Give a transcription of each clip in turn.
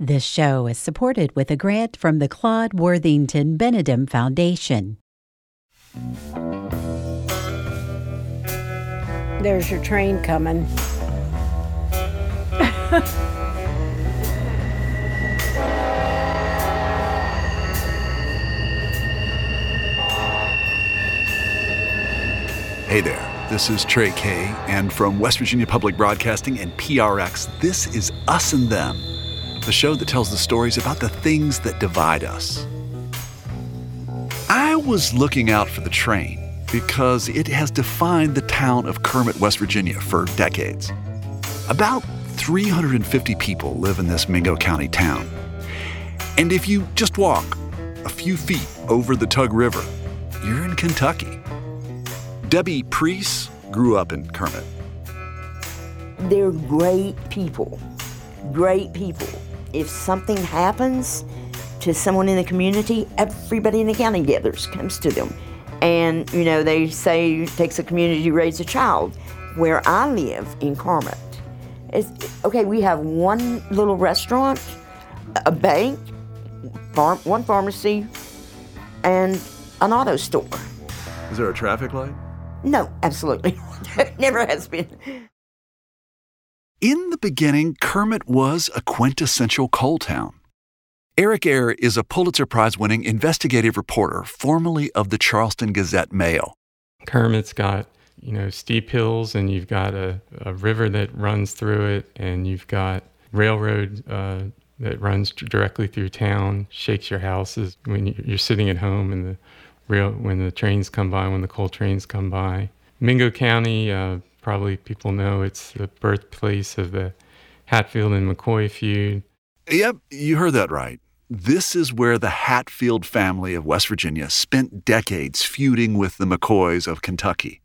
This show is supported with a grant from the Claude Worthington Benedum Foundation. There's your train coming. Hey there, this is Trey Kay, and from West Virginia Public Broadcasting and PRX, this is Us and Them, the show that tells the stories about the things that divide us. I was looking out for the train because it has defined the town of Kermit, West Virginia for decades. About 350 people live in this Mingo County town. And if you just walk a few feet over the Tug River, you're in Kentucky. Debbie Priest grew up in Kermit. They're great people. Great people. If something happens to someone in the community, everybody in the county gathers, comes to them. And, you know, they say it takes a community to raise a child. Where I live in Kermit, it's, okay, we have one little restaurant, a bank, farm, one pharmacy, and an auto store. Is there a traffic light? No, absolutely. Never has been. In the beginning, Kermit was a quintessential coal town. Eric Eyre is a Pulitzer Prize winning investigative reporter, formerly of the Charleston Gazette Mail. Kermit's got, you know, steep hills and you've got a, a river that runs through it and you've got railroad uh, that runs directly through town, shakes your houses when you're sitting at home and the rail, when the trains come by, when the coal trains come by. Mingo County, uh, probably people know it's the birthplace of the Hatfield and McCoy feud. Yep, you heard that right. This is where the Hatfield family of West Virginia spent decades feuding with the McCoys of Kentucky.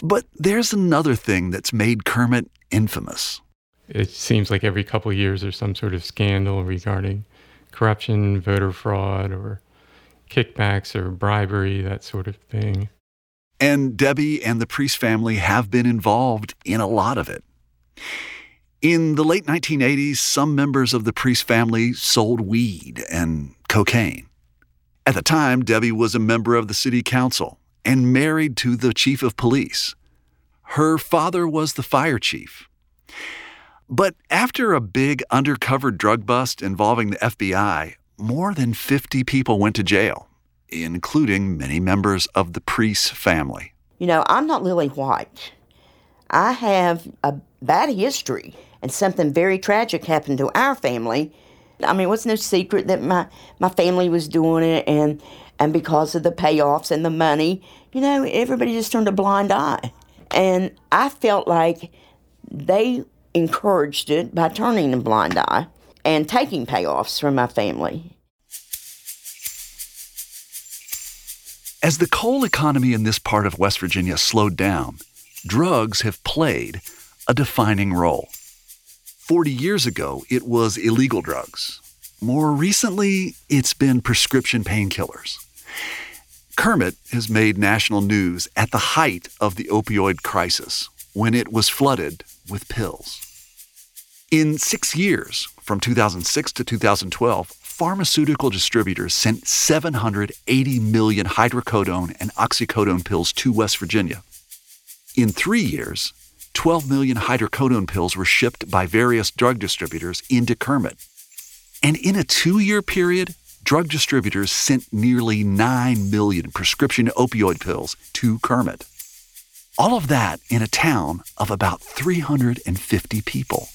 But there's another thing that's made Kermit infamous. It seems like every couple of years there's some sort of scandal regarding corruption, voter fraud, or kickbacks or bribery, that sort of thing. And Debbie and the Priest family have been involved in a lot of it. In the late 1980s, some members of the Priest family sold weed and cocaine. At the time, Debbie was a member of the city council and married to the chief of police. Her father was the fire chief. But after a big undercover drug bust involving the FBI, more than 50 people went to jail, including many members of the Priest family. You know, I'm not Lily White. I have a bad history, and something very tragic happened to our family. I mean, it was no secret that my, my family was doing it, and, and because of the payoffs and the money, you know, everybody just turned a blind eye. And I felt like they encouraged it by turning a blind eye and taking payoffs from my family. As the coal economy in this part of West Virginia slowed down, drugs have played a defining role. 40 years ago, it was illegal drugs. More recently, it's been prescription painkillers. Kermit has made national news at the height of the opioid crisis when it was flooded with pills. In six years, from 2006 to 2012, pharmaceutical distributors sent 780 million hydrocodone and oxycodone pills to West Virginia. In three years, 12 million hydrocodone pills were shipped by various drug distributors into Kermit. And in a two year period, drug distributors sent nearly 9 million prescription opioid pills to Kermit. All of that in a town of about 350 people.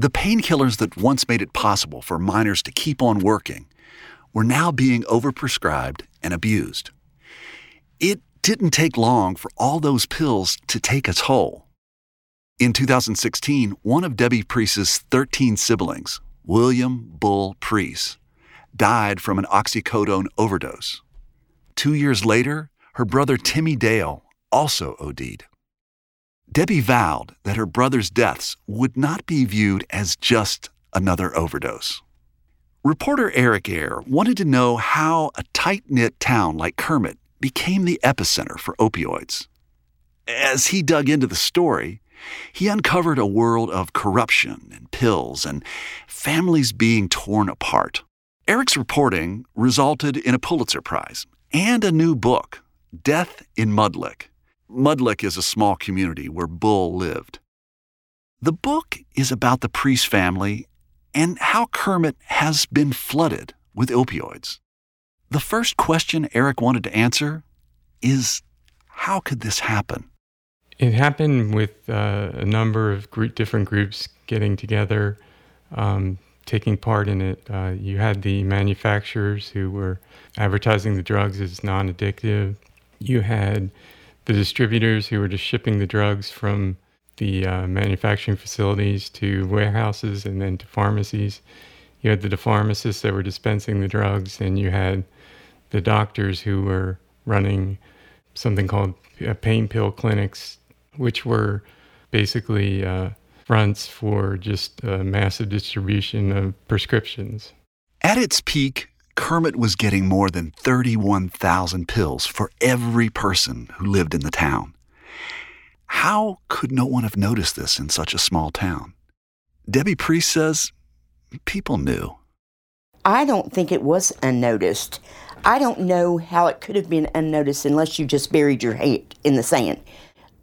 The painkillers that once made it possible for miners to keep on working were now being overprescribed and abused. It didn't take long for all those pills to take a toll. In 2016, one of Debbie Priest's 13 siblings, William Bull Priest, died from an oxycodone overdose. Two years later, her brother Timmy Dale also OD'd. Debbie vowed that her brother's deaths would not be viewed as just another overdose. Reporter Eric Eyre wanted to know how a tight knit town like Kermit became the epicenter for opioids. As he dug into the story, He uncovered a world of corruption and pills and families being torn apart. Eric's reporting resulted in a Pulitzer Prize and a new book, Death in Mudlick. Mudlick is a small community where Bull lived. The book is about the Priest family and how Kermit has been flooded with opioids. The first question Eric wanted to answer is how could this happen? It happened with uh, a number of gr- different groups getting together, um, taking part in it. Uh, you had the manufacturers who were advertising the drugs as non addictive. You had the distributors who were just shipping the drugs from the uh, manufacturing facilities to warehouses and then to pharmacies. You had the pharmacists that were dispensing the drugs, and you had the doctors who were running something called uh, pain pill clinics, which were basically uh, fronts for just a massive distribution of prescriptions. At its peak, Kermit was getting more than 31,000 pills for every person who lived in the town. How could no one have noticed this in such a small town? Debbie Priest says people knew. I don't think it was unnoticed. I don't know how it could have been unnoticed unless you just buried your head in the sand.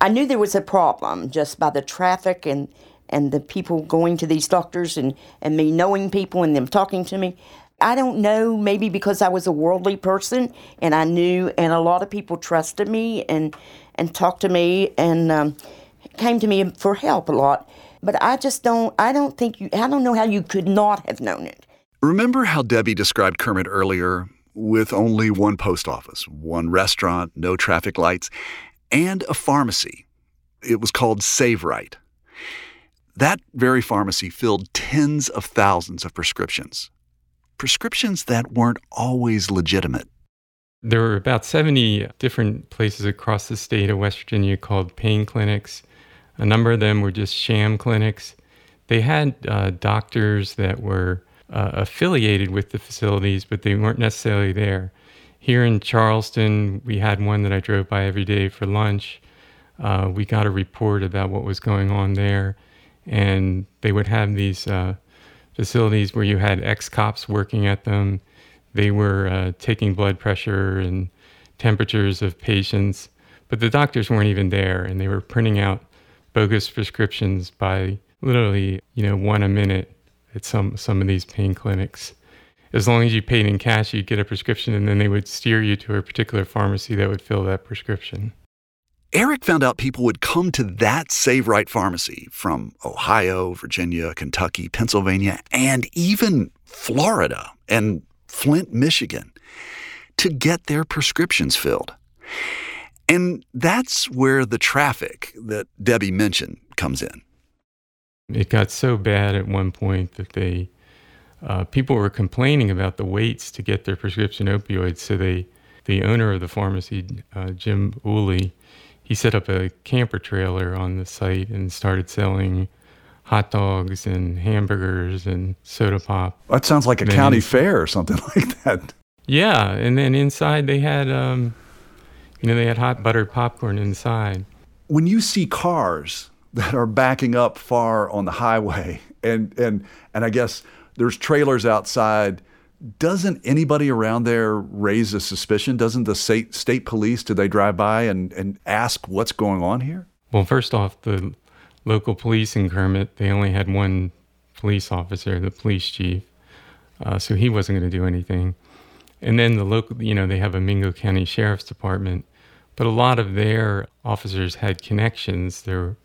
I knew there was a problem just by the traffic and, and the people going to these doctors and, and me knowing people and them talking to me. I don't know, maybe because I was a worldly person and I knew, and a lot of people trusted me and, and talked to me and um, came to me for help a lot. But I just don't, I don't think you, I don't know how you could not have known it. Remember how Debbie described Kermit earlier with only one post office, one restaurant, no traffic lights, and a pharmacy. It was called Save Rite. That very pharmacy filled tens of thousands of prescriptions. Prescriptions that weren't always legitimate. There were about 70 different places across the state of West Virginia called pain clinics. A number of them were just sham clinics. They had uh, doctors that were uh, affiliated with the facilities, but they weren't necessarily there. Here in Charleston, we had one that I drove by every day for lunch. Uh, we got a report about what was going on there, and they would have these uh, facilities where you had ex cops working at them. They were uh, taking blood pressure and temperatures of patients, but the doctors weren't even there, and they were printing out bogus prescriptions by literally, you know, one a minute at some some of these pain clinics. As long as you paid in cash, you'd get a prescription, and then they would steer you to a particular pharmacy that would fill that prescription. Eric found out people would come to that Save Rite pharmacy from Ohio, Virginia, Kentucky, Pennsylvania, and even Florida and Flint, Michigan to get their prescriptions filled. And that's where the traffic that Debbie mentioned comes in. It got so bad at one point that they uh, people were complaining about the waits to get their prescription opioids. So they, the owner of the pharmacy, uh, Jim Ooley, he set up a camper trailer on the site and started selling hot dogs and hamburgers and soda pop. That sounds like a county fair or something like that. Yeah, and then inside they had, um, you know, they had hot buttered popcorn inside. When you see cars that are backing up far on the highway, and and and I guess there's trailers outside. Doesn't anybody around there raise a suspicion? Doesn't the state state police do they drive by and, and ask what's going on here? Well, first off, the local police in Kermit they only had one police officer, the police chief, uh, so he wasn't going to do anything. And then the local, you know, they have a Mingo County Sheriff's Department, but a lot of their officers had connections. There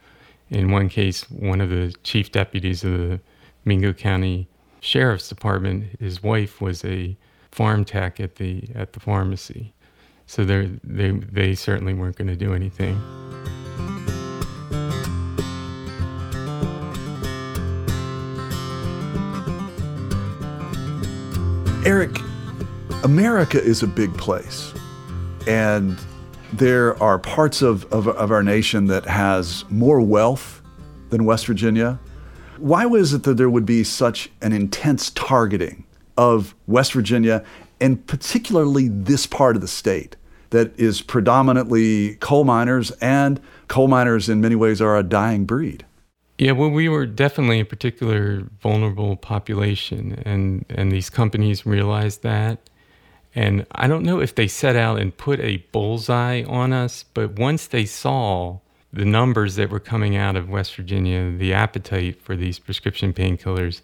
in one case, one of the chief deputies of the Mingo County Sheriff's Department, his wife was a pharm tech at the at the pharmacy, so they they they certainly weren't going to do anything. Eric, America is a big place, and there are parts of, of, of, our nation that has more wealth than West Virginia. Why was it that there would be such an intense targeting of West Virginia and particularly this part of the state? that is predominantly coal miners, and coal miners in many ways are a dying breed. Yeah, well, we were definitely a particular vulnerable population, and, and these companies realized that. And I don't know if they set out and put a bullseye on us, but once they saw the numbers that were coming out of West Virginia, the appetite for these prescription painkillers,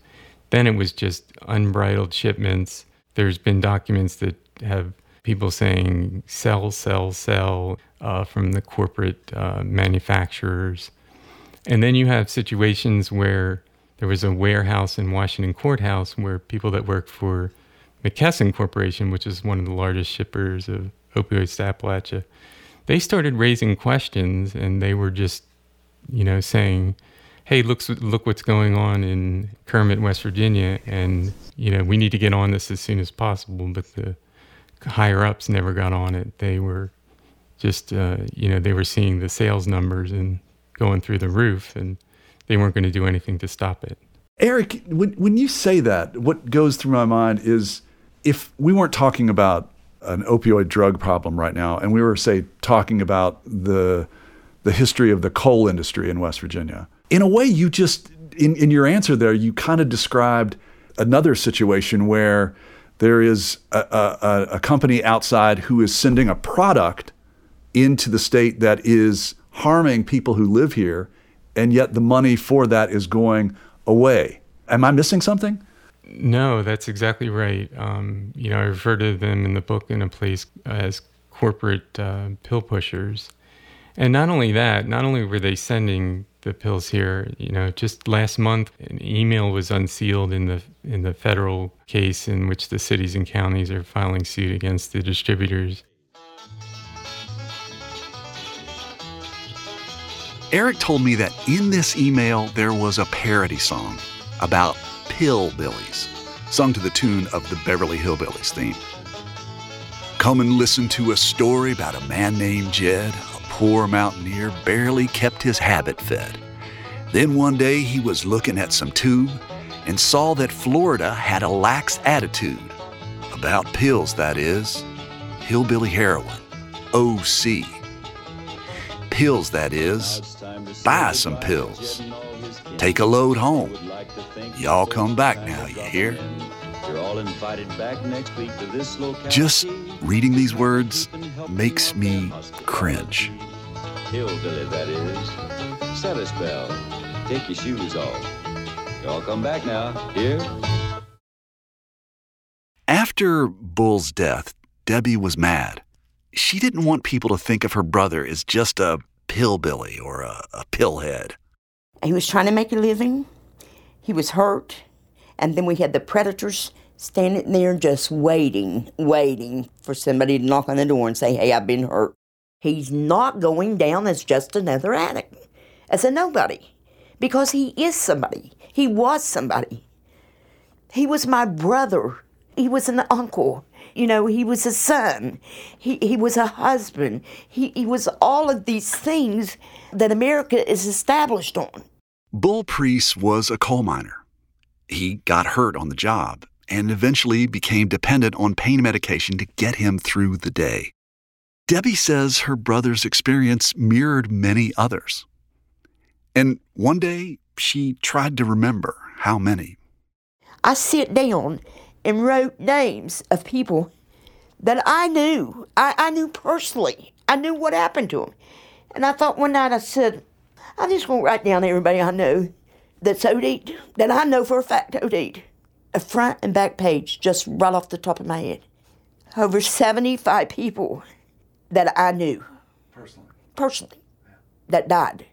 then it was just unbridled shipments. There's been documents that have people saying sell, sell, sell uh, from the corporate uh, manufacturers. And then you have situations where there was a warehouse in Washington Courthouse where people that work for McKesson Corporation, which is one of the largest shippers of opioids to Appalachia, they started raising questions and they were just, you know, saying, hey, look, look what's going on in Kermit, West Virginia, and, you know, we need to get on this as soon as possible. But the higher ups never got on it. They were just, uh, you know, they were seeing the sales numbers and going through the roof, and they weren't going to do anything to stop it. Eric, when, when you say that, what goes through my mind is if we weren't talking about an opioid drug problem right now, and we were, say, talking about the the history of the coal industry in West Virginia, in a way, you just in, in your answer there, you kind of described another situation where there is a, a, a company outside who is sending a product into the state that is harming people who live here, and yet the money for that is going away. Am I missing something? No, that's exactly right. Um, you know, I refer to them in the book in a place as corporate uh, pill pushers. And not only that, not only were they sending the pills here, you know, just last month an email was unsealed in the in the federal case in which the cities and counties are filing suit against the distributors. Eric told me that in this email there was a parody song about Pillbillies, sung to the tune of the Beverly Hillbillies theme. Come and listen to a story about a man named Jed, a poor mountaineer, barely kept his habit fed. Then one day he was looking at some tube and saw that Florida had a lax attitude. About pills, that is. Hillbilly heroin. OC. Pills, that is. Buy some pills. Take a load home. Y'all come back now, you hear? You're all invited back next week to this locality. Just reading these words makes me cringe. Hillbilly, that is. Set a spell. Take your shoes off. Y'all come back now, here. After Bull's death, Debbie was mad. She didn't want people to think of her brother as just a pillbilly or a, a pillhead. He was trying to make a living. He was hurt. And then we had the predators standing there just waiting, waiting for somebody to knock on the door and say, Hey, I've been hurt. He's not going down as just another addict, as a nobody, because he is somebody. He was somebody. He was my brother. He was an uncle. You know, he was a son. He, he was a husband. He, he was all of these things that America is established on. Bull Priest was a coal miner. He got hurt on the job and eventually became dependent on pain medication to get him through the day. Debbie says her brother's experience mirrored many others. And one day she tried to remember how many. I sit down and wrote names of people that I knew. I, I knew personally. I knew what happened to them. And I thought one night I said, I'm just going to write down everybody I know that's OD'd, that I know for a fact OD'd. A front and back page, just right off the top of my head. Over 75 people that I knew. Personally? Personally. Yeah. That died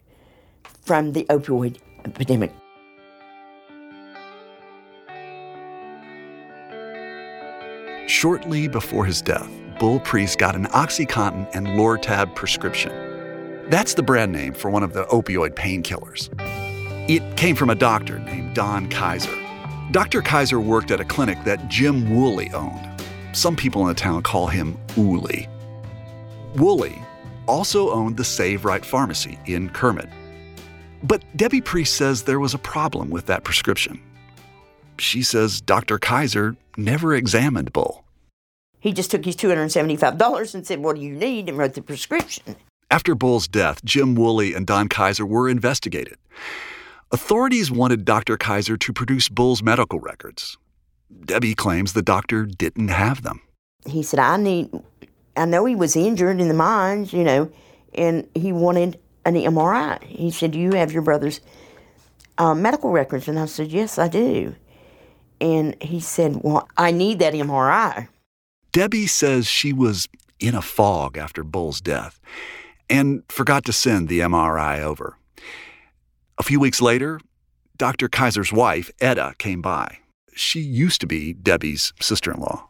from the opioid epidemic. Shortly before his death, Bull Priest got an OxyContin and Lortab prescription. That's the brand name for one of the opioid painkillers. It came from a doctor named Don Kaiser. Dr. Kaiser worked at a clinic that Jim Woolley owned. Some people in the town call him Ooly. Woolley also owned the Save Rite Pharmacy in Kermit. But Debbie Priest says there was a problem with that prescription. She says Dr. Kaiser never examined Bull. He just took his $275 and said, What do you need? and wrote the prescription. After Bull's death, Jim Woolley and Don Kaiser were investigated. Authorities wanted Dr. Kaiser to produce Bull's medical records. Debbie claims the doctor didn't have them. He said, I need, I know he was injured in the mines, you know, and he wanted an MRI. He said, Do you have your brother's uh, medical records? And I said, Yes, I do. And he said, Well, I need that MRI. Debbie says she was in a fog after Bull's death and forgot to send the MRI over. A few weeks later, Dr. Kaiser's wife, Etta, came by. She used to be Debbie's sister in law.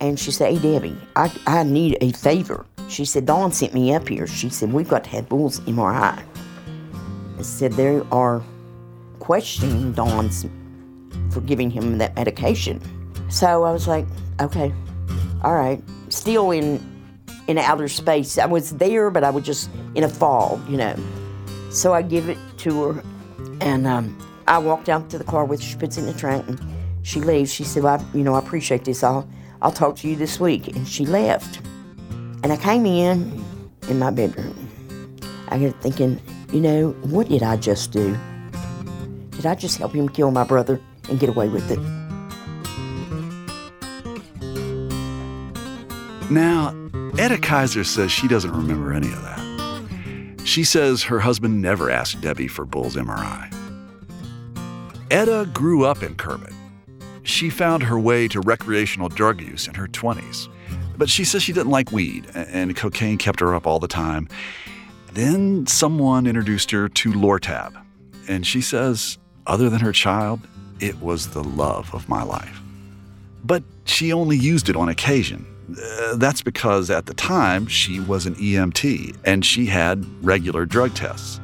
And she said, Hey, Debbie, I, I need a favor. She said, Don sent me up here. She said, We've got to have Bull's MRI. I said, They are questioning Don's for giving him that medication. So I was like, Okay, all right. Still in in outer space. I was there, but I was just in a fog, you know. So I give it to her, and um, I walked out to the car with her. She puts it in the trunk, and she leaves. She said, well, I, you know, I appreciate this. I'll, I'll talk to you this week. And she left. And I came in, in my bedroom. I got thinking, you know, what did I just do? Did I just help him kill my brother and get away with it? Now, Etta Kaiser says she doesn't remember any of that. She says her husband never asked Debbie for Bull's MRI. Etta grew up in Kermit. She found her way to recreational drug use in her 20s. But she says she didn't like weed, and cocaine kept her up all the time. Then someone introduced her to Lortab, and she says, other than her child, it was the love of my life. But she only used it on occasion. Uh, that's because at the time she was an EMT and she had regular drug tests.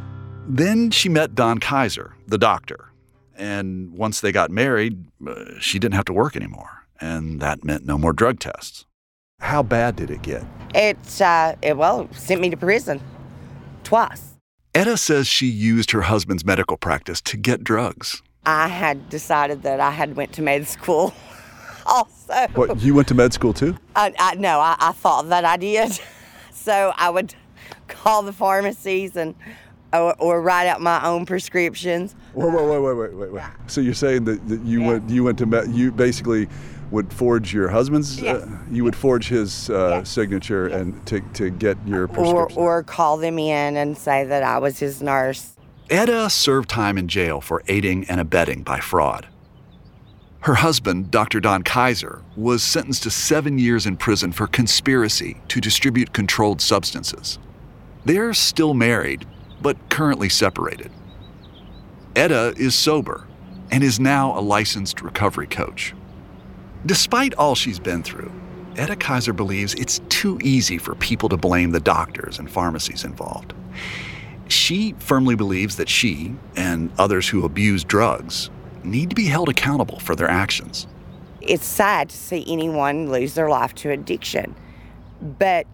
Then she met Don Kaiser, the doctor. And once they got married, uh, she didn't have to work anymore. And that meant no more drug tests. How bad did it get? It's, uh, it, well, sent me to prison twice. Etta says she used her husband's medical practice to get drugs. I had decided that I had went to med school also. What, you went to med school too? I, I, no, I, I thought that I did. So I would call the pharmacies and or, or write out my own prescriptions. Wait, wait, wait, wait, wait, wait, wait. So you're saying that, that you went you went to med, you basically would forge your husband's Yes. uh, you would forge his uh, Yes. signature and to, to get your Or, prescription. or call them in and say that I was his nurse. Etta served time in jail for aiding and abetting by fraud. Her husband, Dr. Don Kaiser, was sentenced to seven years in prison for conspiracy to distribute controlled substances. They're still married, but currently separated. Etta is sober and is now a licensed recovery coach. Despite all she's been through, Etta Kaiser believes it's too easy for people to blame the doctors and pharmacies involved. She firmly believes that she and others who abuse drugs need to be held accountable for their actions. It's sad to see anyone lose their life to addiction. But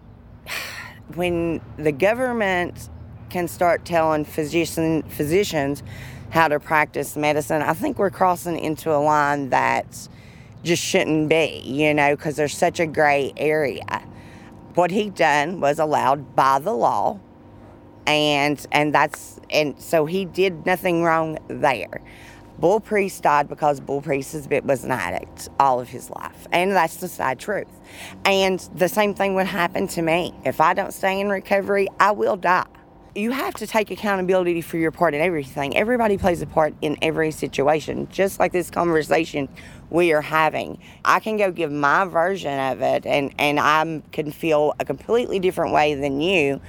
when the government can start telling physician, physicians how to practice medicine, I think we're crossing into a line that just shouldn't be, you know, because there's such a gray area. What he done was allowed by the law, and and that's and so he did nothing wrong there. Bull Priest died because Bull Priest was an addict all of his life, and that's the sad truth. And the same thing would happen to me if I don't stay in recovery. I will die. You have to take accountability for your part in everything. Everybody plays a part in every situation, just like this conversation we are having. I can go give my version of it, and and I can feel a completely different way than you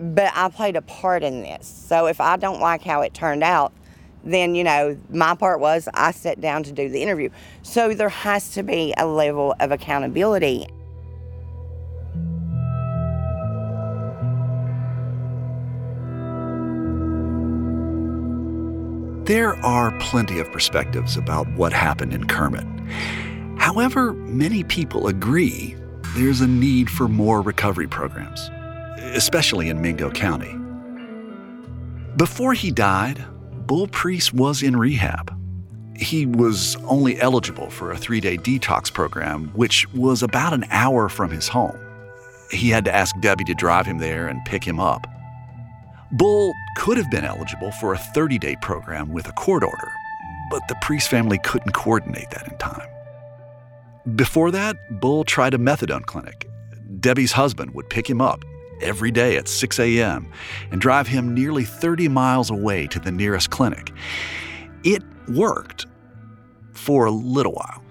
but I played a part in this. So if I don't like how it turned out, then you know my part was I sat down to do the interview. So there has to be a level of accountability. There are plenty of perspectives about what happened in Kermit. However, many people agree there's a need for more recovery programs, especially in Mingo County. Before he died, Bull Priest was in rehab. He was only eligible for a three day detox program, which was about an hour from his home. He had to ask Debbie to drive him there and pick him up. Bull could have been eligible for a 30 day program with a court order, but the Priest family couldn't coordinate that in time. Before that, Bull tried a methadone clinic. Debbie's husband would pick him up every day at 6 a.m. and drive him nearly 30 miles away to the nearest clinic. It worked for a little while.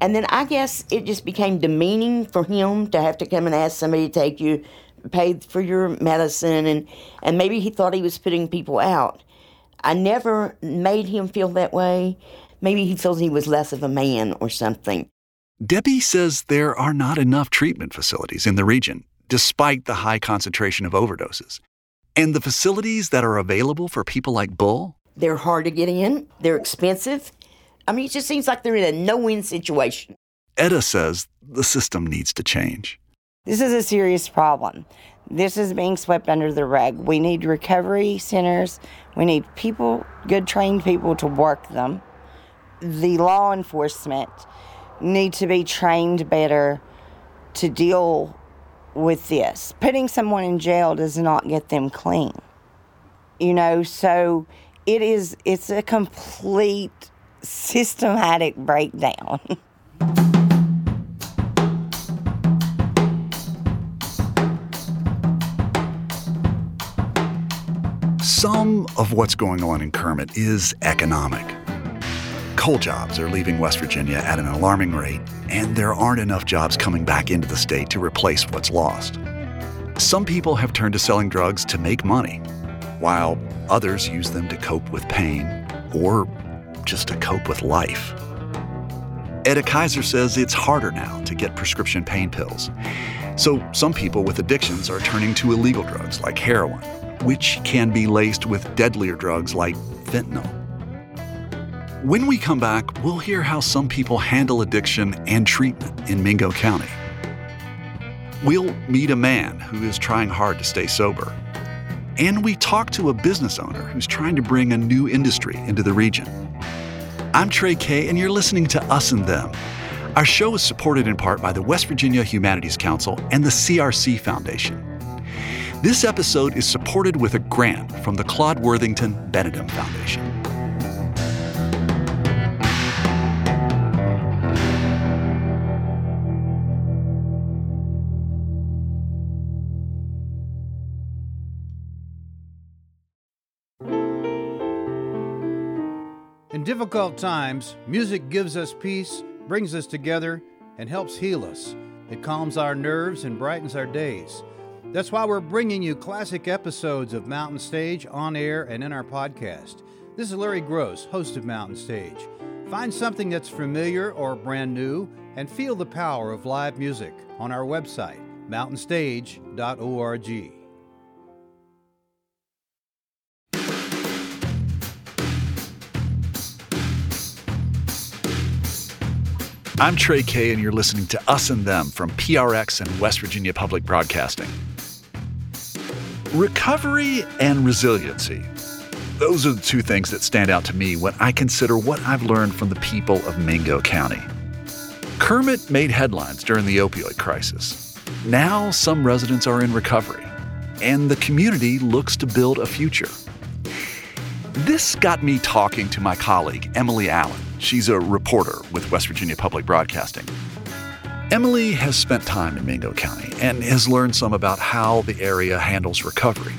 And then I guess it just became demeaning for him to have to come and ask somebody to take you, pay for your medicine, and, and maybe he thought he was putting people out. I never made him feel that way. Maybe he feels he was less of a man or something. Debbie says there are not enough treatment facilities in the region, despite the high concentration of overdoses. And the facilities that are available for people like Bull? They're hard to get in, they're expensive. I mean, it just seems like they're in a no win situation. Etta says the system needs to change. This is a serious problem. This is being swept under the rug. We need recovery centers. We need people, good trained people to work them. The law enforcement need to be trained better to deal with this. Putting someone in jail does not get them clean. You know, so it is it's a complete systematic breakdown. Some of what's going on in Kermit is economic. Coal jobs are leaving West Virginia at an alarming rate, and there aren't enough jobs coming back into the state to replace what's lost. Some people have turned to selling drugs to make money, while others use them to cope with pain or just to cope with life. Etta Kaiser says it's harder now to get prescription pain pills. So some people with addictions are turning to illegal drugs like heroin, which can be laced with deadlier drugs like fentanyl. When we come back, we'll hear how some people handle addiction and treatment in Mingo County. We'll meet a man who is trying hard to stay sober. And we talk to a business owner who's trying to bring a new industry into the region. I'm Trey Kay, and you're listening to Us and Them. Our show is supported in part by the West Virginia Humanities Council and the CRC Foundation. This episode is supported with a grant from the Claude Worthington Benedum Foundation. Difficult times, music gives us peace, brings us together, and helps heal us. It calms our nerves and brightens our days. That's why we're bringing you classic episodes of Mountain Stage on air and in our podcast. This is Larry Groce, host of Mountain Stage. Find something that's familiar or brand new and feel the power of live music on our website, mountainstage.org. I'm Trey Kay, and you're listening to Us and Them from PRX and West Virginia Public Broadcasting. Recovery and resiliency. Those are the two things that stand out to me when I consider what I've learned from the people of Mingo County. Kermit made headlines during the opioid crisis. Now, some residents are in recovery, and the community looks to build a future. This got me talking to my colleague, Emily Allen. She's a reporter with West Virginia Public Broadcasting. Emily has spent time in Mingo County and has learned some about how the area handles recovery.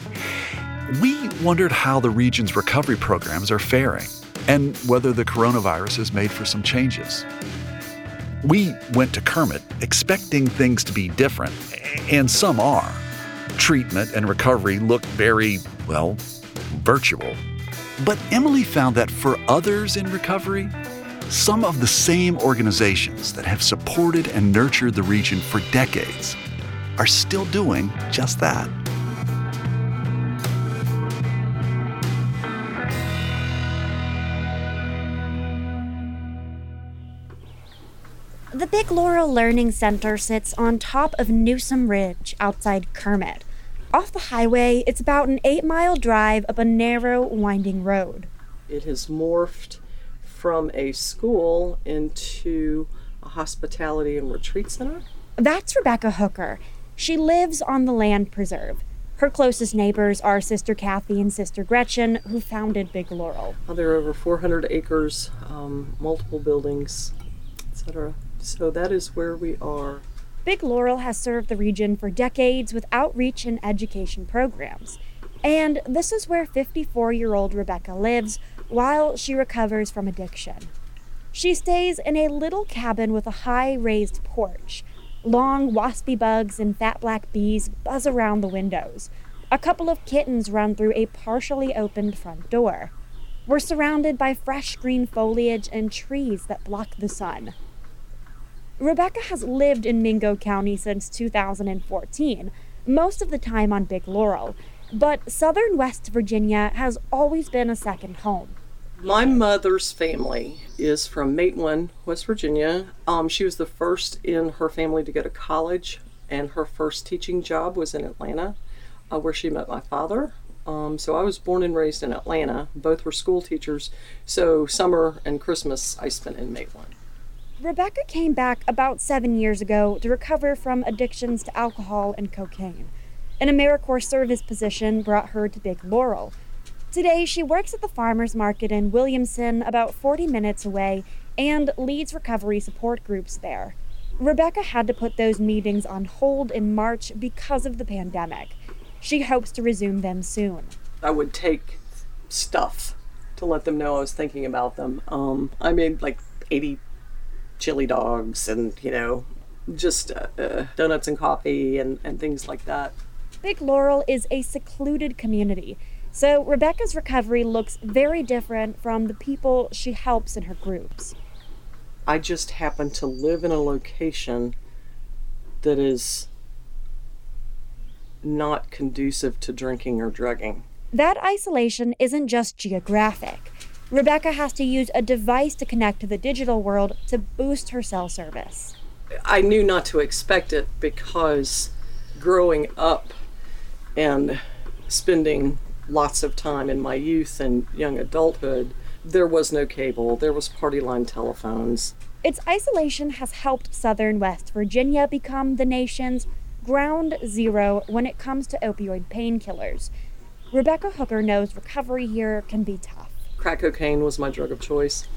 We wondered how the region's recovery programs are faring and whether the coronavirus has made for some changes. We went to Kermit expecting things to be different, and some are. Treatment and recovery look very, well, virtual. But Emily found that for others in recovery, some of the same organizations that have supported and nurtured the region for decades are still doing just that. The Big Laurel Learning Center sits on top of Newsom Ridge outside Kermit. Off the highway, it's about an eight mile drive up a narrow, winding road. It has morphed from a school into a hospitality and retreat center. That's Rebecca Hooker. She lives on the land preserve. Her closest neighbors are Sister Kathy and Sister Gretchen, who founded Big Laurel. There are over 400 acres, um, multiple buildings, etc. So that is where we are. Big Laurel has served the region for decades with outreach and education programs. And this is where 54 year old Rebecca lives while she recovers from addiction. She stays in a little cabin with a high raised porch. Long waspy bugs and fat black bees buzz around the windows. A couple of kittens run through a partially opened front door. We're surrounded by fresh green foliage and trees that block the sun. Rebecca has lived in Mingo County since 2014, most of the time on Big Laurel, but southern West Virginia has always been a second home. My mother's family is from Maitland, West Virginia. Um, she was the first in her family to go to college, and her first teaching job was in Atlanta, uh, where she met my father. Um, so I was born and raised in Atlanta. Both were school teachers. So summer and Christmas I spent in Maitland. Rebecca came back about seven years ago to recover from addictions to alcohol and cocaine. An AmeriCorps service position brought her to Big Laurel. Today, she works at the farmers market in Williamson, about 40 minutes away, and leads recovery support groups there. Rebecca had to put those meetings on hold in March because of the pandemic. She hopes to resume them soon. I would take stuff to let them know I was thinking about them. Um, I made like 80 chili dogs and, you know, just uh, uh, donuts and coffee and, and things like that. Big Laurel is a secluded community, so Rebecca's recovery looks very different from the people she helps in her groups. I just happen to live in a location that is not conducive to drinking or drugging. That isolation isn't just geographic. Rebecca has to use a device to connect to the digital world to boost her cell service. I knew not to expect it because growing up and spending lots of time in my youth and young adulthood, there was no cable, there was party line telephones. Its isolation has helped southern West Virginia become the nation's ground zero when it comes to opioid painkillers. Rebecca Hooker knows recovery here can be tough. Crack cocaine was my drug of choice.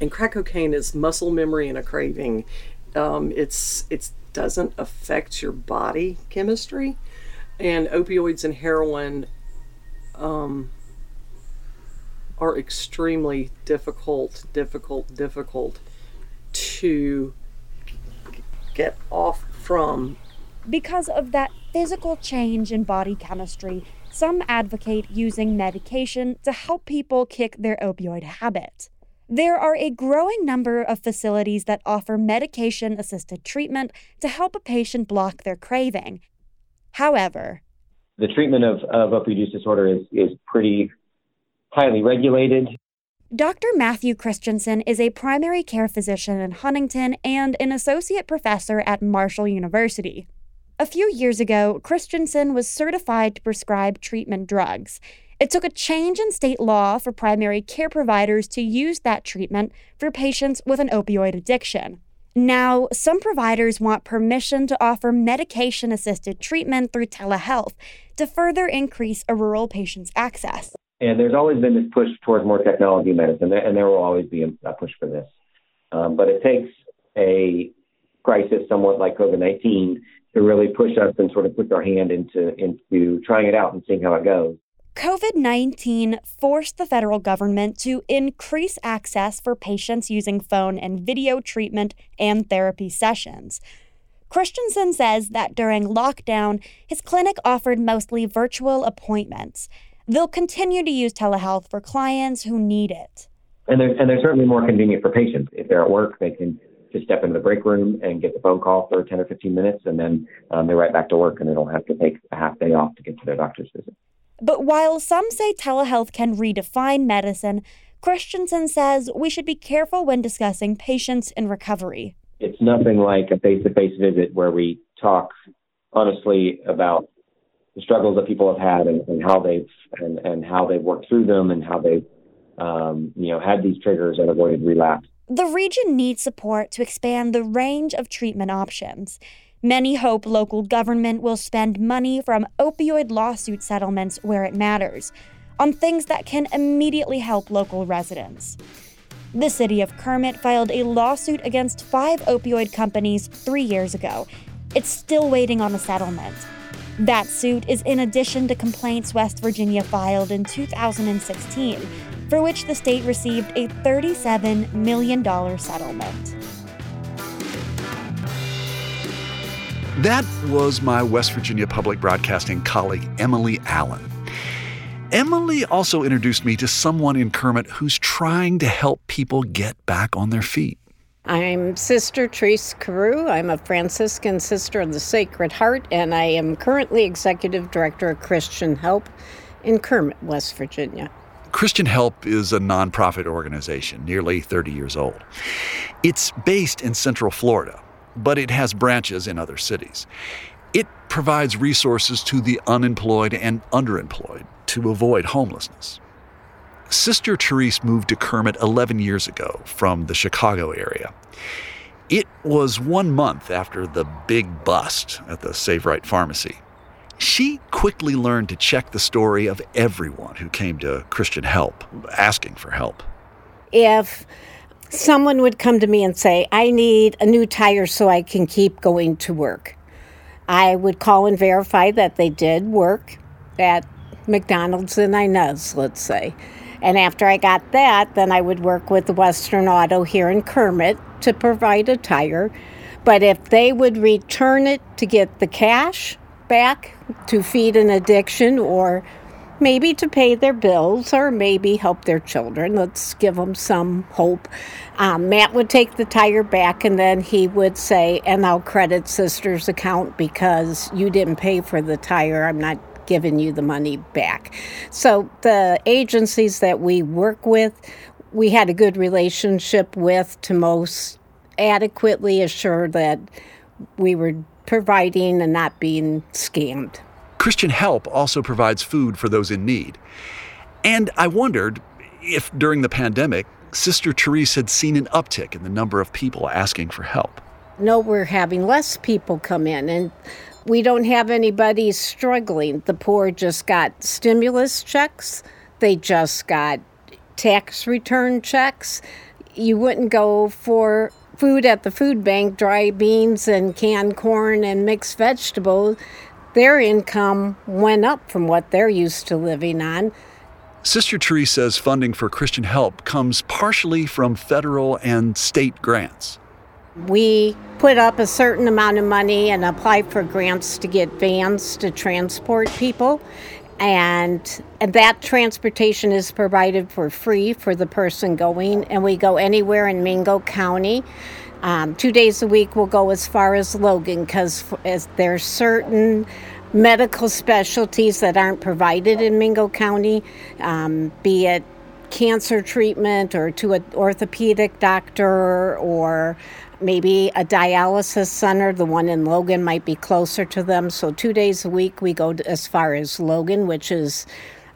And crack cocaine is muscle memory and a craving. Um, it's it doesn't affect your body chemistry, and opioids and heroin um, are extremely difficult, difficult, difficult to get off from. Because of that physical change in body chemistry, some advocate using medication to help people kick their opioid habit. There are a growing number of facilities that offer medication assisted treatment to help a patient block their craving. However, the treatment of, of opioid use disorder is, is pretty highly regulated. Dr. Matthew Christensen is a primary care physician in Huntington and an associate professor at Marshall University. A few years ago, Christensen was certified to prescribe treatment drugs. It took a change in state law for primary care providers to use that treatment for patients with an opioid addiction. Now, some providers want permission to offer medication assisted treatment through telehealth to further increase a rural patient's access. And there's always been this push towards more technology medicine, and there will always be a push for this. Um, but it takes a crisis somewhat like COVID 19 to really push us and sort of put our hand into, into trying it out and seeing how it goes. COVID 19 forced the federal government to increase access for patients using phone and video treatment and therapy sessions. Christensen says that during lockdown, his clinic offered mostly virtual appointments. They'll continue to use telehealth for clients who need it. And they're, and they're certainly more convenient for patients. If they're at work, they can just step into the break room and get the phone call for 10 or 15 minutes, and then um, they're right back to work and they don't have to take a half day off to get to their doctor's visit. But while some say telehealth can redefine medicine, Christensen says we should be careful when discussing patients in recovery. It's nothing like a face to face visit where we talk honestly about the struggles that people have had and, and how they've and, and how they've worked through them and how they've um, you know, had these triggers and avoided relapse. The region needs support to expand the range of treatment options. Many hope local government will spend money from opioid lawsuit settlements where it matters on things that can immediately help local residents. The city of Kermit filed a lawsuit against five opioid companies three years ago. It's still waiting on a settlement. That suit is in addition to complaints West Virginia filed in 2016, for which the state received a $37 million settlement. That was my West Virginia Public Broadcasting colleague, Emily Allen. Emily also introduced me to someone in Kermit who's trying to help people get back on their feet. I'm Sister Therese Carew. I'm a Franciscan Sister of the Sacred Heart, and I am currently Executive Director of Christian Help in Kermit, West Virginia. Christian Help is a nonprofit organization, nearly 30 years old. It's based in Central Florida, but it has branches in other cities. It provides resources to the unemployed and underemployed to avoid homelessness. Sister Therese moved to Kermit 11 years ago from the Chicago area. It was one month after the big bust at the Save Rite Pharmacy. She quickly learned to check the story of everyone who came to Christian Help, asking for help. If someone would come to me and say, I need a new tire so I can keep going to work, I would call and verify that they did work at McDonald's and Inez, let's say. And after I got that, then I would work with Western Auto here in Kermit to provide a tire. But if they would return it to get the cash back to feed an addiction or maybe to pay their bills or maybe help their children. Let's give them some hope. Um, Matt would take the tire back and then he would say, and I'll credit sister's account because you didn't pay for the tire. I'm not giving you the money back. So the agencies that we work with, we had a good relationship with to most adequately assure that we were providing and not being scammed. Christian Help also provides food for those in need. And I wondered if during the pandemic, Sister Therese had seen an uptick in the number of people asking for help. No, we're having less people come in, and we don't have anybody struggling. The poor just got stimulus checks, they just got tax return checks. You wouldn't go for food at the food bank, dry beans and canned corn and mixed vegetables. Their income went up from what they're used to living on. Sister Therese says funding for Christian Help comes partially from federal and state grants. We put up a certain amount of money and apply for grants to get vans to transport people. And, and that transportation is provided for free for the person going. And we go anywhere in Mingo County. Um, two days a week, we'll go as far as Logan because as there's certain medical specialties that aren't provided in Mingo County, um, be it cancer treatment or to an orthopedic doctor or maybe a dialysis center. The one in Logan might be closer to them. So, two days a week, we go as far as Logan, which is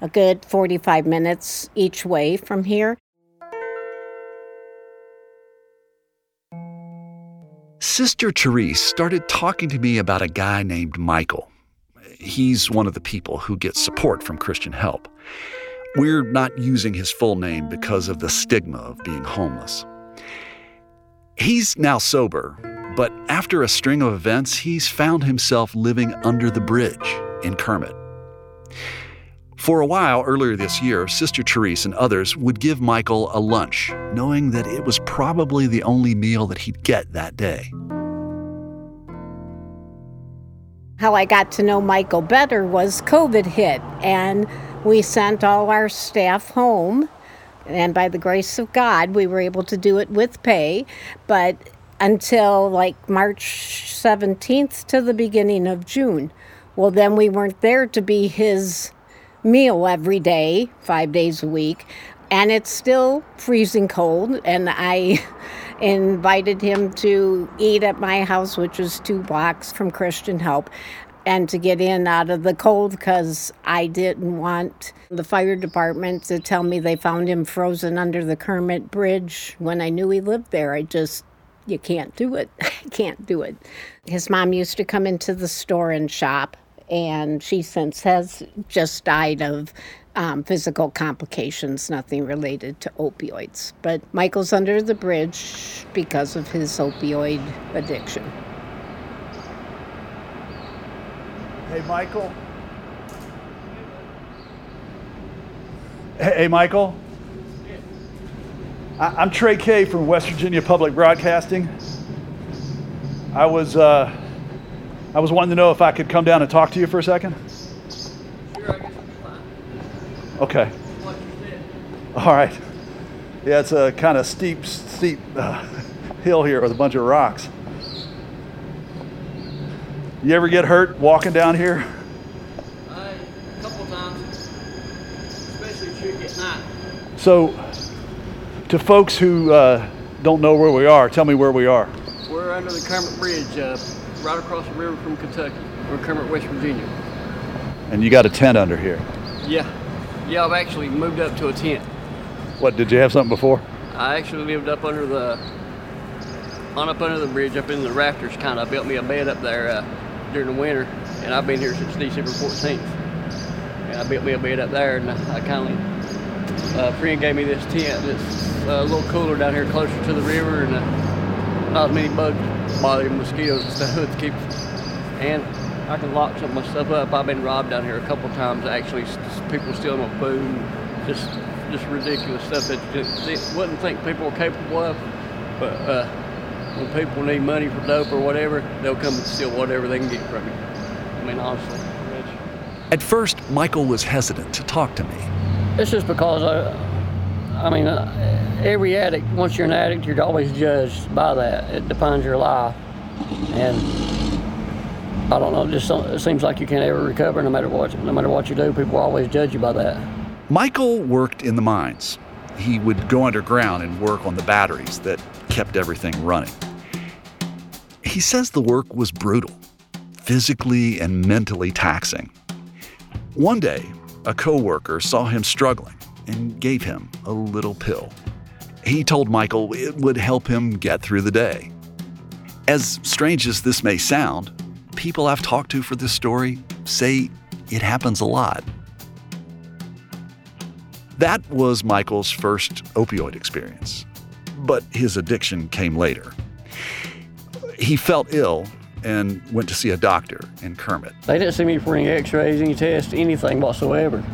a good 45 minutes each way from here. Sister Therese started talking to me about a guy named Michael. He's one of the people who gets support from Christian Help. We're not using his full name because of the stigma of being homeless. He's now sober, but after a string of events, he's found himself living under the bridge in Kermit. For a while earlier this year, Sister Therese and others would give Michael a lunch, knowing that it was probably the only meal that he'd get that day. How I got to know Michael better was COVID hit, and we sent all our staff home and by the grace of God, we were able to do it with pay. But until like March 17th to the beginning of June. Well, then we weren't there to be his meal every day, five days a week. And it's still freezing cold. And I invited him to eat at my house, which was two blocks from Christian Help. and to get in out of the cold because I didn't want the fire department to tell me they found him frozen under the Kermit Bridge when I knew he lived there. I just, you can't do it. I can't do it. His mom used to come into the store and shop, and she since has just died of um, physical complications, nothing related to opioids. But Michael's under the bridge because of his opioid addiction. Hey, Michael. Hey, Michael. I- am Trey Kay from West Virginia Public Broadcasting. I was uh, I was wanting to know if I could come down and talk to you for a second. Okay. All right. Yeah, it's a kind of steep, steep uh, hill here with a bunch of rocks. You ever get hurt walking down here? Uh, a couple times, especially shoot at night. So, to folks who uh, don't know where we are, tell me where we are. We're under the Kermit Bridge, uh, right across the river from Kentucky. We're Kermit, West Virginia. And you got a tent under here. Yeah, yeah. I've actually moved up to a tent. What did you have something before? I actually lived up under the on up under the bridge, up in the rafters. Kind of built me a bed up there. Uh, during the winter, and I've been here since December 14th. And I built me a bed up there, and I kind of, uh, a friend gave me this tent that's uh, a little cooler down here closer to the river, and uh, not as many bugs bothering mosquitoes and stuff to keep. And I can lock some of my stuff up. I've been robbed down here a couple times, actually. People stealing my food, just just ridiculous stuff that you just wouldn't think people were capable of. But uh, when people need money for dope or whatever, they'll come and steal whatever they can get from you. I mean, honestly. At first, Michael was hesitant to talk to me. It's just because, I, I mean, uh, every addict, once you're an addict, you're always judged by that. It defines your life. And I don't know, just it seems like you can't ever recover no matter what, no matter what you do. People always judge you by that. Michael worked in the mines. He would go underground and work on the batteries that kept everything running. He says the work was brutal, physically and mentally taxing. One day, a coworker saw him struggling and gave him a little pill. He told Michael it would help him get through the day. As strange as this may sound, people I've talked to for this story say it happens a lot. That was Michael's first opioid experience but his addiction came later. He felt ill and went to see a doctor in Kermit. They didn't see me for any x-rays, any tests, anything whatsoever.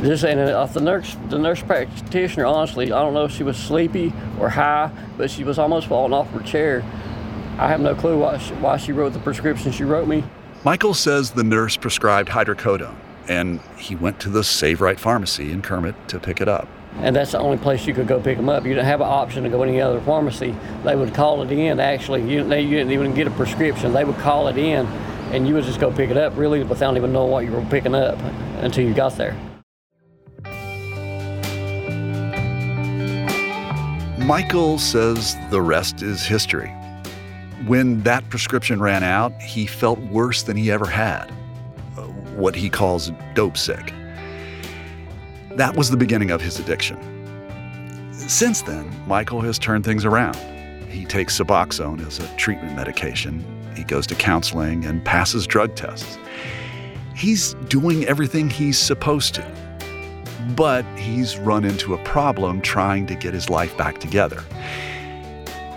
Just and off the nurse, the nurse practitioner, honestly, I don't know if she was sleepy or high, but she was almost falling off her chair. I have no clue why she, why she wrote the prescription she wrote me. Michael says the nurse prescribed hydrocodone, and he went to the Save Rite Pharmacy in Kermit to pick it up and that's the only place you could go pick them up. You didn't have an option to go to any other pharmacy. They would call it in. Actually, you, they, you didn't even get a prescription. They would call it in, and you would just go pick it up, really, without even knowing what you were picking up until you got there. Michael says the rest is history. When that prescription ran out, he felt worse than he ever had. Uh, what he calls dope sick. That was the beginning of his addiction. Since then, Michael has turned things around. He takes Suboxone as a treatment medication. He goes to counseling and passes drug tests. He's doing everything he's supposed to. But he's run into a problem trying to get his life back together.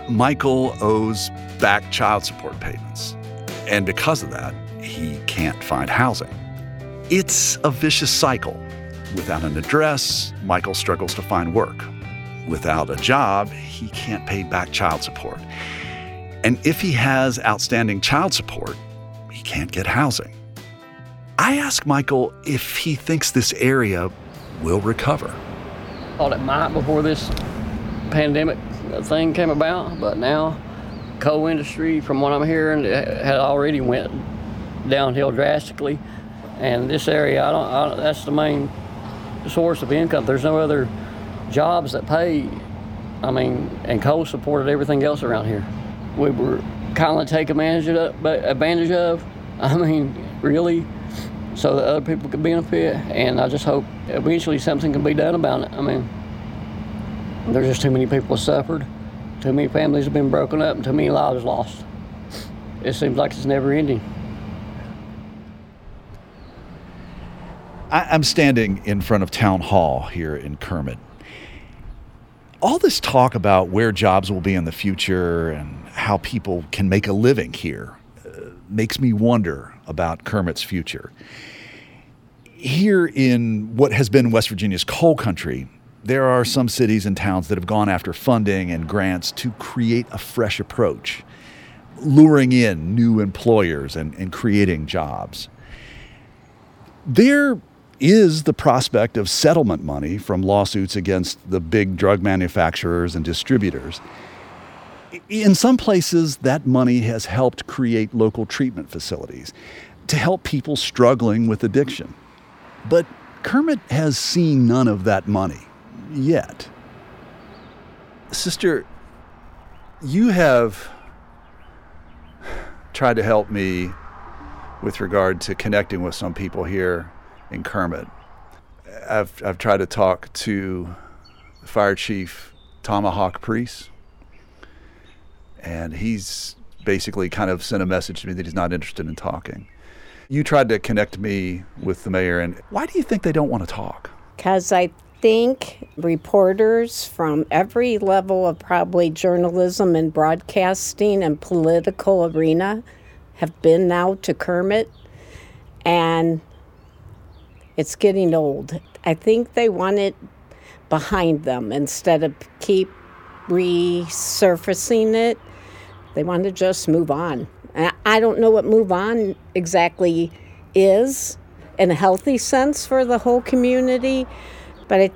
Michael owes back child support payments. And because of that, he can't find housing. It's a vicious cycle Without an address, Michael struggles to find work. Without a job, he can't pay back child support. And if he has outstanding child support, he can't get housing. I ask Michael if he thinks this area will recover. Thought it might before this pandemic thing came about, but now coal industry, from what I'm hearing, had already went downhill drastically. And this area, I don't, I don't that's the main source of income. There's no other jobs that pay. I mean, and coal supported everything else around here. We were kind of of, advantage of I mean, really, so that other people could benefit. And I just hope eventually something can be done about it. I mean, there's just too many people suffered, too many families have been broken up, and too many lives lost. It seems like it's never ending. I, I'm standing in front of Town Hall here in Kermit. All this talk about where jobs will be in the future and how people can make a living here uh, makes me wonder about Kermit's future. Here in what has been West Virginia's coal country, there are some cities and towns that have gone after funding and grants to create a fresh approach, luring in new employers and, and creating jobs. There is the prospect of settlement money from lawsuits against the big drug manufacturers and distributors. In some places, that money has helped create local treatment facilities to help people struggling with addiction. But Kermit has seen none of that money yet. Sister, you have tried to help me with regard to connecting with some people here in Kermit. I've, I've tried to talk to Fire Chief Tomahawk Priest, and he's basically kind of sent a message to me that he's not interested in talking. You tried to connect me with the mayor, and why do you think they don't want to talk? Because I think reporters from every level of probably journalism and broadcasting and political arena have been now to Kermit, and it's getting old. I think they want it behind them instead of keep resurfacing it. They want to just move on. I don't know what move on exactly is in a healthy sense for the whole community, but I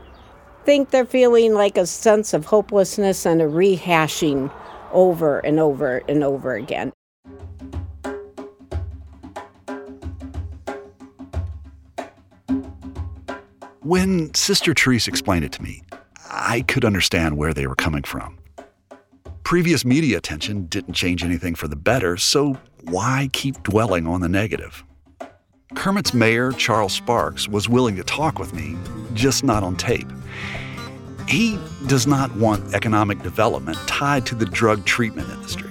think they're feeling like a sense of hopelessness and a rehashing over and over and over again. When Sister Therese explained it to me, I could understand where they were coming from. Previous media attention didn't change anything for the better, so why keep dwelling on the negative? Kermit's mayor, Charles Sparks, was willing to talk with me, just not on tape. He does not want economic development tied to the drug treatment industry.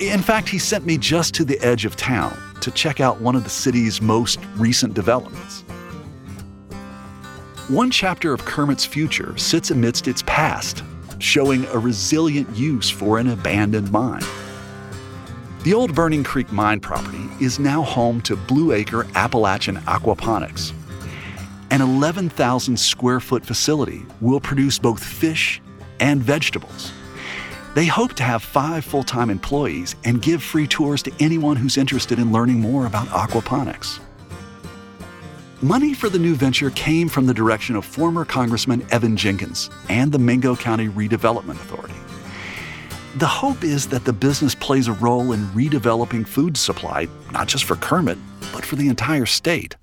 In fact, he sent me just to the edge of town to check out one of the city's most recent developments. One chapter of Kermit's future sits amidst its past, showing a resilient use for an abandoned mine. The old Burning Creek mine property is now home to Blue Acre Appalachian Aquaponics. An 11,000 square foot facility will produce both fish and vegetables. They hope to have five full time employees and give free tours to anyone who's interested in learning more about aquaponics. Money for the new venture came from the direction of former Congressman Evan Jenkins and the Mingo County Redevelopment Authority. The hope is that the business plays a role in redeveloping food supply, not just for Kermit, but for the entire state.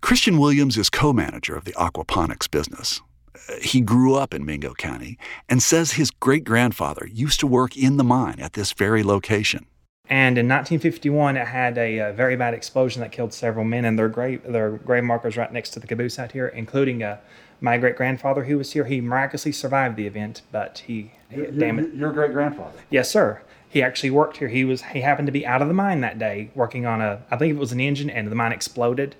Christian Williams is co manager of the aquaponics business. Uh, he grew up in Mingo County and says his great grandfather used to work in the mine at this very location. And in 1951, it had a, a, very bad explosion that killed several men, and their grave their grave markers right next to the caboose out here, including uh, my great grandfather who was here. He miraculously survived the event, but he, your, damn it, your great grandfather. Yes, sir. He actually worked here. He was he happened to be out of the mine that day, working on a I think it was an engine, and the mine exploded,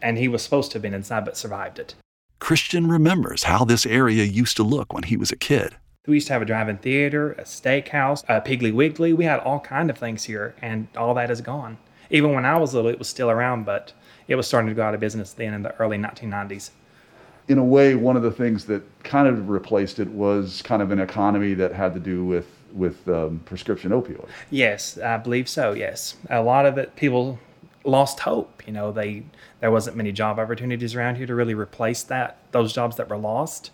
and he was supposed to have been inside, but survived it. Christian remembers how this area used to look when he was a kid. We used to have a drive-in theater, a steakhouse, a Piggly Wiggly. We had all kind of things here, and all that is gone. Even when I was little, it was still around, but it was starting to go out of business then in the early 1990s. In a way, one of the things that kind of replaced it was kind of an economy that had to do with with um, prescription opioids. Yes, I believe so. Yes, a lot of it, people lost hope. You know, they there wasn't many job opportunities around here to really replace that those jobs that were lost,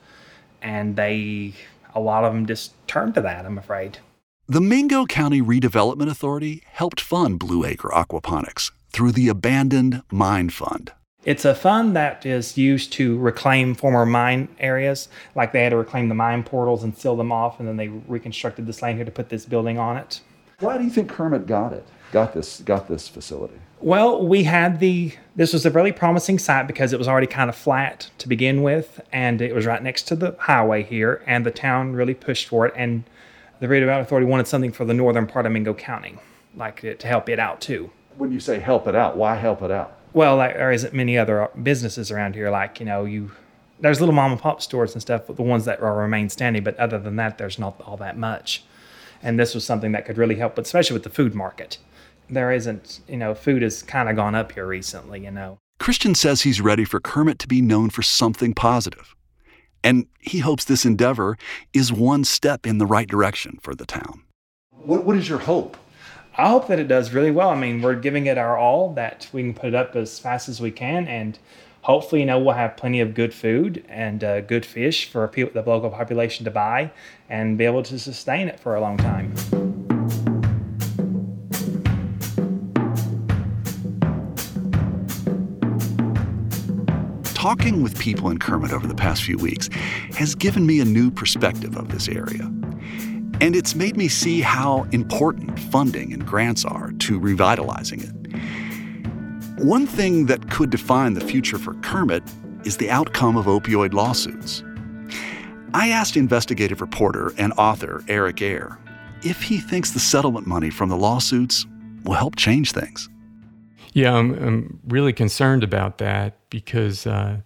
and they a lot of them just turn to that, I'm afraid. The Mingo County Redevelopment Authority helped fund Blue Acre Aquaponics through the Abandoned Mine Fund. It's a fund that is used to reclaim former mine areas, like they had to reclaim the mine portals and seal them off, and then they reconstructed this land here to put this building on it. Why do you think Kermit got it? Got this got this facility? Well, we had the this was a really promising site because it was already kind of flat to begin with, and it was right next to the highway here, and the town really pushed for it, and the redevelopment authority wanted something for the northern part of Mingo County, like to help it out too. When you say help it out, why help it out? Well, like, there isn't many other businesses around here. Like you know, you there's little mom and pop stores and stuff, but the ones that are remain standing. But other than that, there's not all that much. And this was something that could really help, especially with the food market. There isn't, you know, food has kind of gone up here recently, you know. Christian says he's ready for Kermit to be known for something positive. And he hopes this endeavor is one step in the right direction for the town. What, what is your hope? I hope that it does really well. I mean, we're giving it our all, that we can put it up as fast as we can. And hopefully, you know, we'll have plenty of good food and uh, good fish for people, the local population to buy and be able to sustain it for a long time. Talking with people in Kermit over the past few weeks has given me a new perspective of this area. And it's made me see how important funding and grants are to revitalizing it. One thing that could define the future for Kermit is the outcome of opioid lawsuits. I asked investigative reporter and author Eric Eyre if he thinks the settlement money from the lawsuits will help change things. Yeah, I'm, I'm really concerned about that because uh,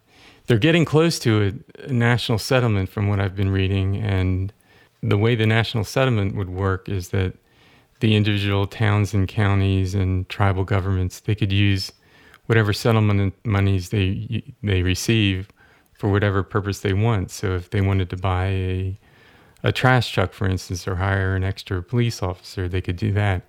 they're getting close to a, a national settlement from what I've been reading. And the way the national settlement would work is that the individual towns and counties and tribal governments they could use whatever settlement monies they they receive for whatever purpose they want. So if they wanted to buy a a trash truck, for instance, or hire an extra police officer, they could do that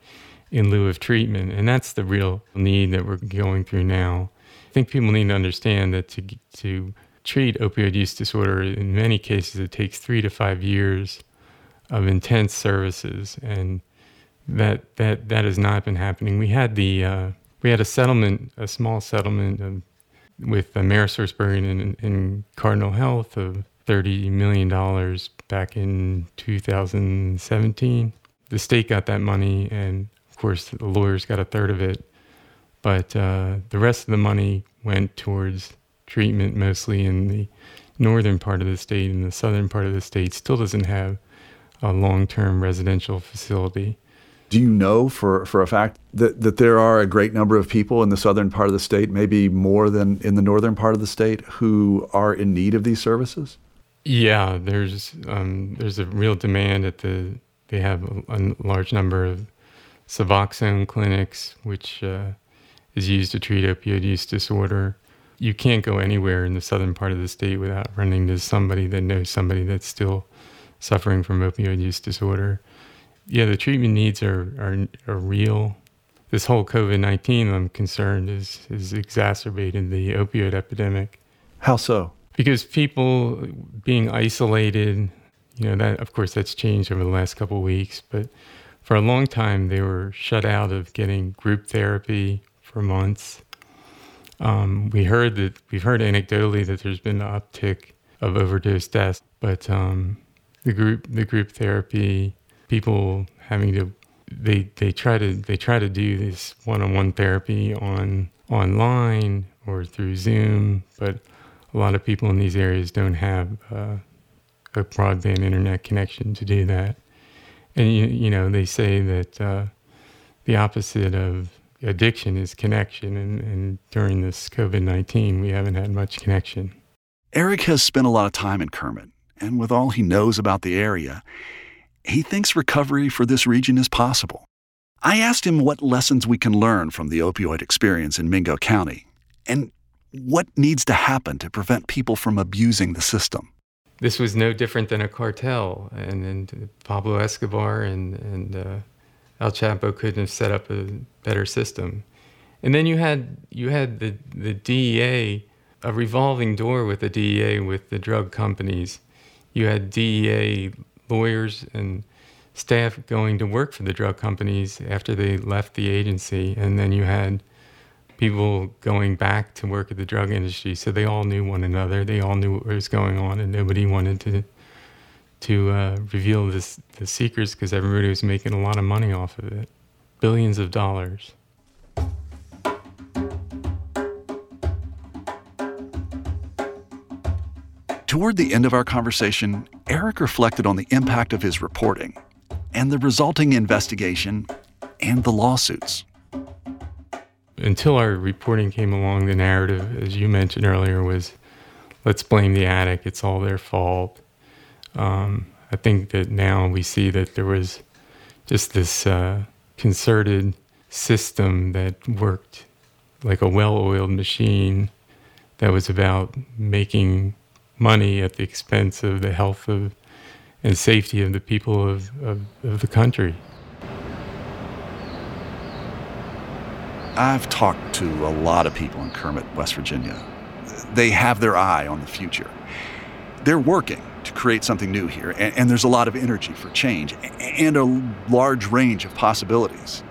in lieu of treatment. And that's the real need that we're going through now. I think people need to understand that to to treat opioid use disorder, in many cases, it takes three to five years of intense services, and that that that has not been happening. We had the uh, we had a settlement, a small settlement of, with AmerisourceBergen and, and Cardinal Health of thirty million dollars back in 2017. The state got that money, and course the lawyers got a third of it. But uh, the rest of the money went towards treatment, mostly in the northern part of the state. And the southern part of the state still doesn't have a long-term residential facility. Do you know for, for a fact that, that there are a great number of people in the southern part of the state, maybe more than in the northern part of the state, who are in need of these services? Yeah, there's um, there's a real demand at the. They have a, a large number of Suboxone clinics, which uh, is used to treat opioid use disorder. You can't go anywhere in the southern part of the state without running into somebody that knows somebody that's still suffering from opioid use disorder. Yeah, the treatment needs are are, are real. This whole COVID nineteen, I'm concerned, is is exacerbated the opioid epidemic. How so? Because people being isolated, you know, that of course that's changed over the last couple of weeks, but for a long time they were shut out of getting group therapy for months. Um, we heard that we've heard anecdotally that there's been an uptick of overdose deaths, but um, the group the group therapy, people having to they they try to they try to do this one-on-one therapy on online or through Zoom, but a lot of people in these areas don't have uh, a broadband internet connection to do that. And you, you know they say that uh, the opposite of addiction is connection, and, and during this COVID nineteen, we haven't had much connection. Eric has spent a lot of time in Kermit, and with all he knows about the area, he thinks recovery for this region is possible. I asked him what lessons we can learn from the opioid experience in Mingo County, and what needs to happen to prevent people from abusing the system. This was no different than a cartel, and, and Pablo Escobar and, and uh, El Chapo couldn't have set up a better system. And then you had you had the, the DEA, a revolving door with the DEA with the drug companies. You had DEA lawyers and staff going to work for the drug companies after they left the agency, and then you had people going back to work at the drug industry. So they all knew one another. They all knew what was going on, and nobody wanted to to uh, reveal this the secrets because everybody was making a lot of money off of it. billions of dollars. Toward the end of our conversation, Eric reflected on the impact of his reporting and the resulting investigation and the lawsuits. Until our reporting came along, the narrative, as you mentioned earlier, was let's blame the attic, it's all their fault. Um, I think that now we see that there was just this uh, concerted system that worked like a well oiled machine that was about making money at the expense of the health of and safety of the people of, of, of the country. I've talked to a lot of people in Kermit, West Virginia. They have their eye on the future. They're working to create something new here, and, and, there's a lot of energy for change and a large range of possibilities.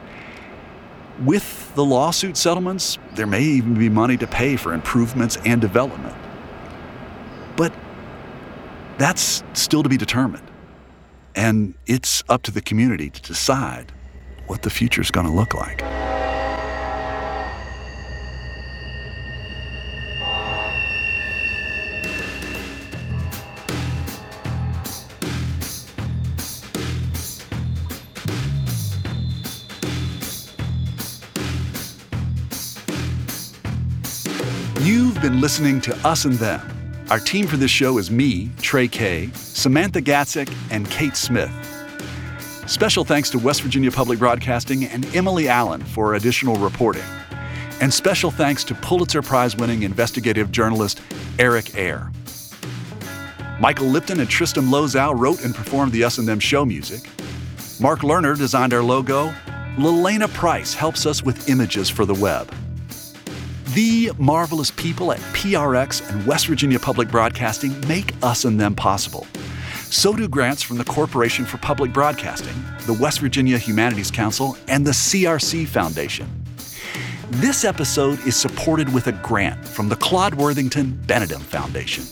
With the lawsuit settlements, there may even be money to pay for improvements and development. But that's still to be determined. And it's up to the community to decide what the future is going to look like. You've been listening to Us and Them our team for this show is me, Trey Kay, Samantha Gatzik, and Kate Smith. Special thanks to West Virginia Public Broadcasting and Emily Allen for additional reporting. And special thanks to Pulitzer Prize winning investigative journalist Eric Eyre. Michael Lipton and Tristan Lozow wrote and performed the Us and Them show music. Mark Lerner designed our logo. Lelena Price helps us with images for the web. The marvelous people at PRX and West Virginia Public Broadcasting make us and them possible. So do grants from the Corporation for Public Broadcasting, the West Virginia Humanities Council, and the CRC Foundation. This episode is supported with a grant from the Claude Worthington Benedum Foundation.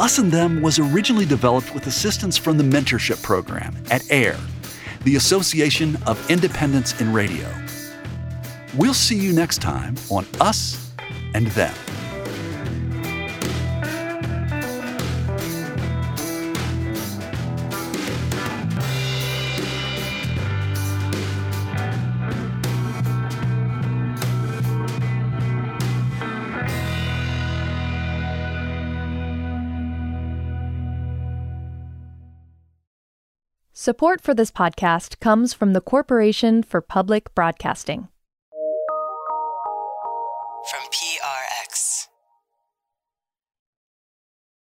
Us and Them was originally developed with assistance from the Mentorship Program at AIR, the Association of Independents in Radio. We'll see you next time on Us and Them. Support for this podcast comes from the Corporation for Public Broadcasting.